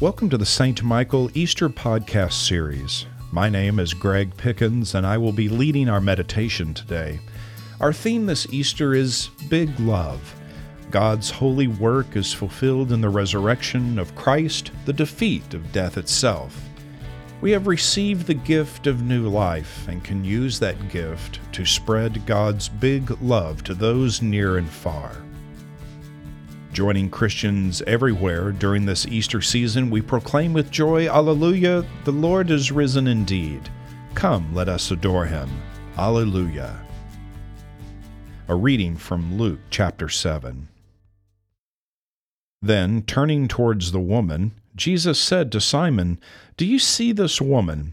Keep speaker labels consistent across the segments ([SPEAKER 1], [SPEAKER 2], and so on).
[SPEAKER 1] Welcome to the St. Michael Easter podcast series. My name is Greg Pickens, and I will be leading our meditation today. Our theme this Easter is Big Love. God's holy work is fulfilled in the resurrection of Christ, the defeat of death itself. We have received the gift of new life and can use that gift to spread God's big love to those near and far. Joining Christians everywhere during this Easter season, we proclaim with joy, Alleluia, the Lord is risen indeed. Come, let us adore him. Alleluia. A reading from Luke chapter 7. Then, turning towards the woman, Jesus said to Simon, Do you see this woman?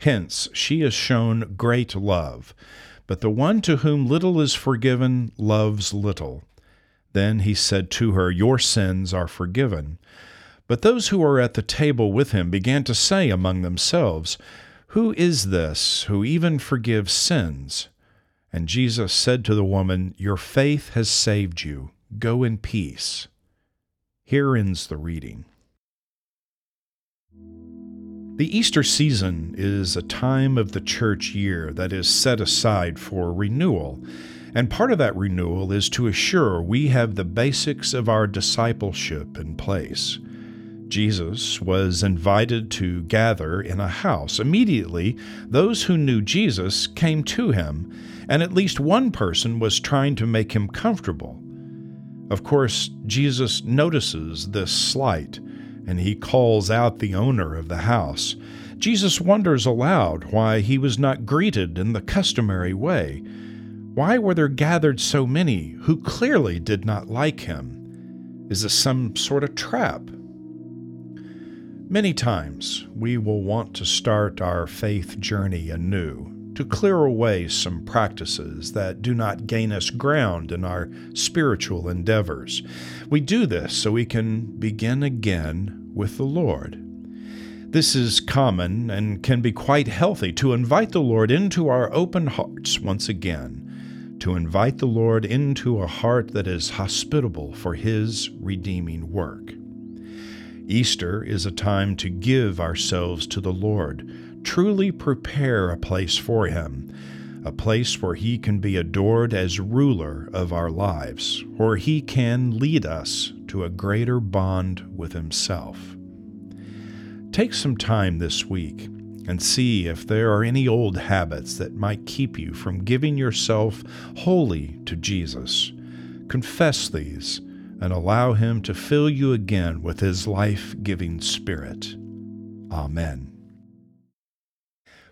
[SPEAKER 1] Hence she has shown great love. But the one to whom little is forgiven loves little. Then he said to her, Your sins are forgiven. But those who were at the table with him began to say among themselves, Who is this who even forgives sins? And Jesus said to the woman, Your faith has saved you. Go in peace. Here ends the reading. The Easter season is a time of the church year that is set aside for renewal and part of that renewal is to assure we have the basics of our discipleship in place. Jesus was invited to gather in a house. Immediately, those who knew Jesus came to him, and at least one person was trying to make him comfortable. Of course, Jesus notices this slight, and he calls out the owner of the house. Jesus wonders aloud why he was not greeted in the customary way. Why were there gathered so many who clearly did not like him? Is this some sort of trap? Many times we will want to start our faith journey anew, to clear away some practices that do not gain us ground in our spiritual endeavors. We do this so we can begin again with the Lord. This is common and can be quite healthy to invite the Lord into our open hearts once again to invite the Lord into a heart that is hospitable for His redeeming work. Easter is a time to give ourselves to the Lord, truly prepare a place for Him, a place where He can be adored as ruler of our lives, where He can lead us to a greater bond with Himself. Take some time this week and see if there are any old habits that might keep you from giving yourself wholly to Jesus. Confess these and allow Him to fill you again with His life giving Spirit. Amen.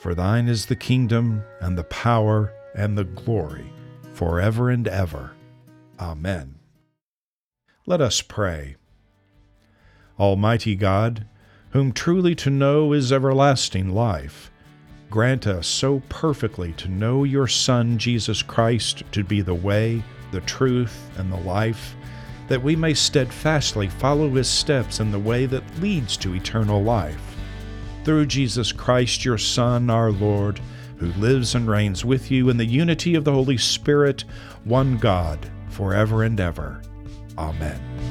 [SPEAKER 1] For thine is the kingdom, and the power, and the glory, forever and ever. Amen. Let us pray. Almighty God, whom truly to know is everlasting life, Grant us so perfectly to know your Son, Jesus Christ, to be the way, the truth, and the life, that we may steadfastly follow his steps in the way that leads to eternal life. Through Jesus Christ, your Son, our Lord, who lives and reigns with you in the unity of the Holy Spirit, one God, forever and ever. Amen.